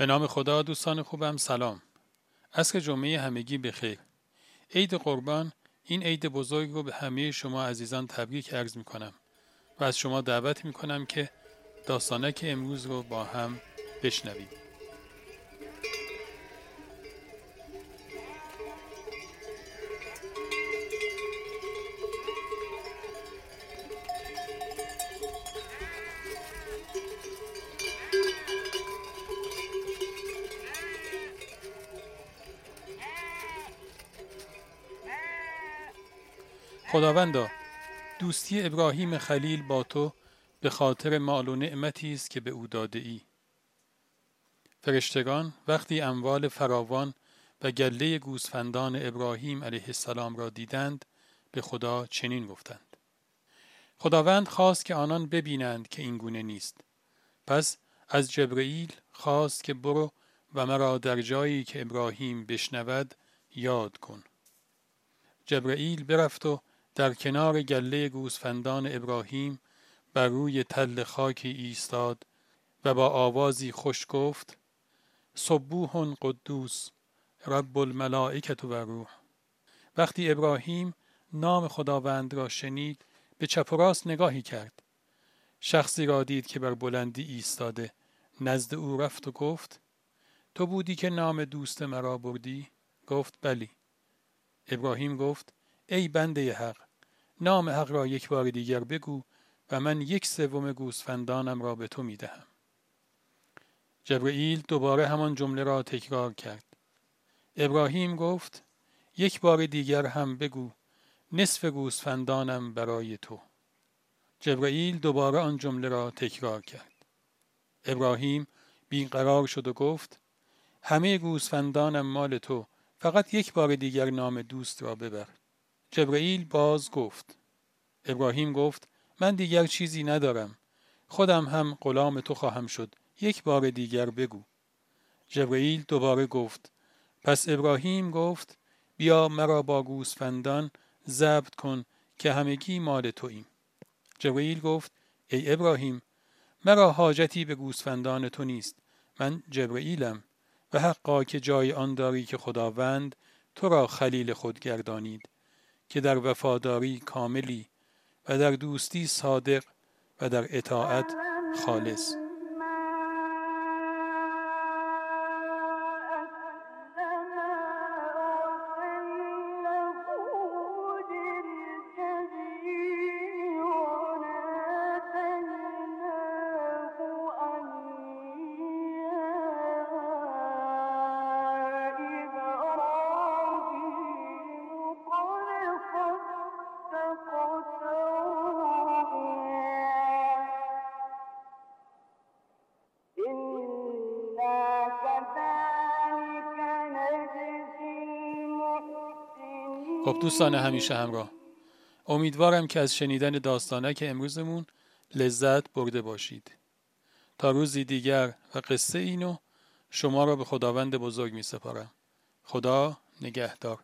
به نام خدا دوستان خوبم سلام. عصر جمعه همگی بخیر. عید قربان این عید بزرگ رو به همه شما عزیزان تبریک عرض می کنم و از شما دعوت می کنم که داستانک امروز رو با هم بشنویم. خداوندا دوستی ابراهیم خلیل با تو به خاطر مال و نعمتی است که به او داده ای. فرشتگان وقتی اموال فراوان و گله گوسفندان ابراهیم علیه السلام را دیدند به خدا چنین گفتند. خداوند خواست که آنان ببینند که این گونه نیست. پس از جبرئیل خواست که برو و مرا در جایی که ابراهیم بشنود یاد کن. جبرئیل برفت و در کنار گله گوسفندان ابراهیم بر روی تل خاکی ایستاد و با آوازی خوش گفت صبوح قدوس رب الملائکت و روح. وقتی ابراهیم نام خداوند را شنید به چپ و راست نگاهی کرد. شخصی را دید که بر بلندی ایستاده نزد او رفت و گفت تو بودی که نام دوست مرا بردی؟ گفت بلی ابراهیم گفت ای بنده حق نام حق را یک بار دیگر بگو و من یک سوم گوسفندانم را به تو می دهم. جبرئیل دوباره همان جمله را تکرار کرد. ابراهیم گفت یک بار دیگر هم بگو نصف گوسفندانم برای تو. جبرئیل دوباره آن جمله را تکرار کرد. ابراهیم بیقرار شد و گفت همه گوسفندانم مال تو فقط یک بار دیگر نام دوست را ببر. جبرئیل باز گفت. ابراهیم گفت من دیگر چیزی ندارم. خودم هم غلام تو خواهم شد. یک بار دیگر بگو. جبرئیل دوباره گفت. پس ابراهیم گفت بیا مرا با گوسفندان ضبط کن که همگی مال توییم. جبرئیل گفت ای ابراهیم مرا حاجتی به گوسفندان تو نیست. من جبرئیلم و حقا که جای آن داری که خداوند تو را خلیل خود گردانید. که در وفاداری کاملی و در دوستی صادق و در اطاعت خالص. خب دوستان همیشه همراه. امیدوارم که از شنیدن داستانک امروزمون لذت برده باشید. تا روزی دیگر و قصه اینو شما را به خداوند بزرگ می سپارم خدا نگهدار.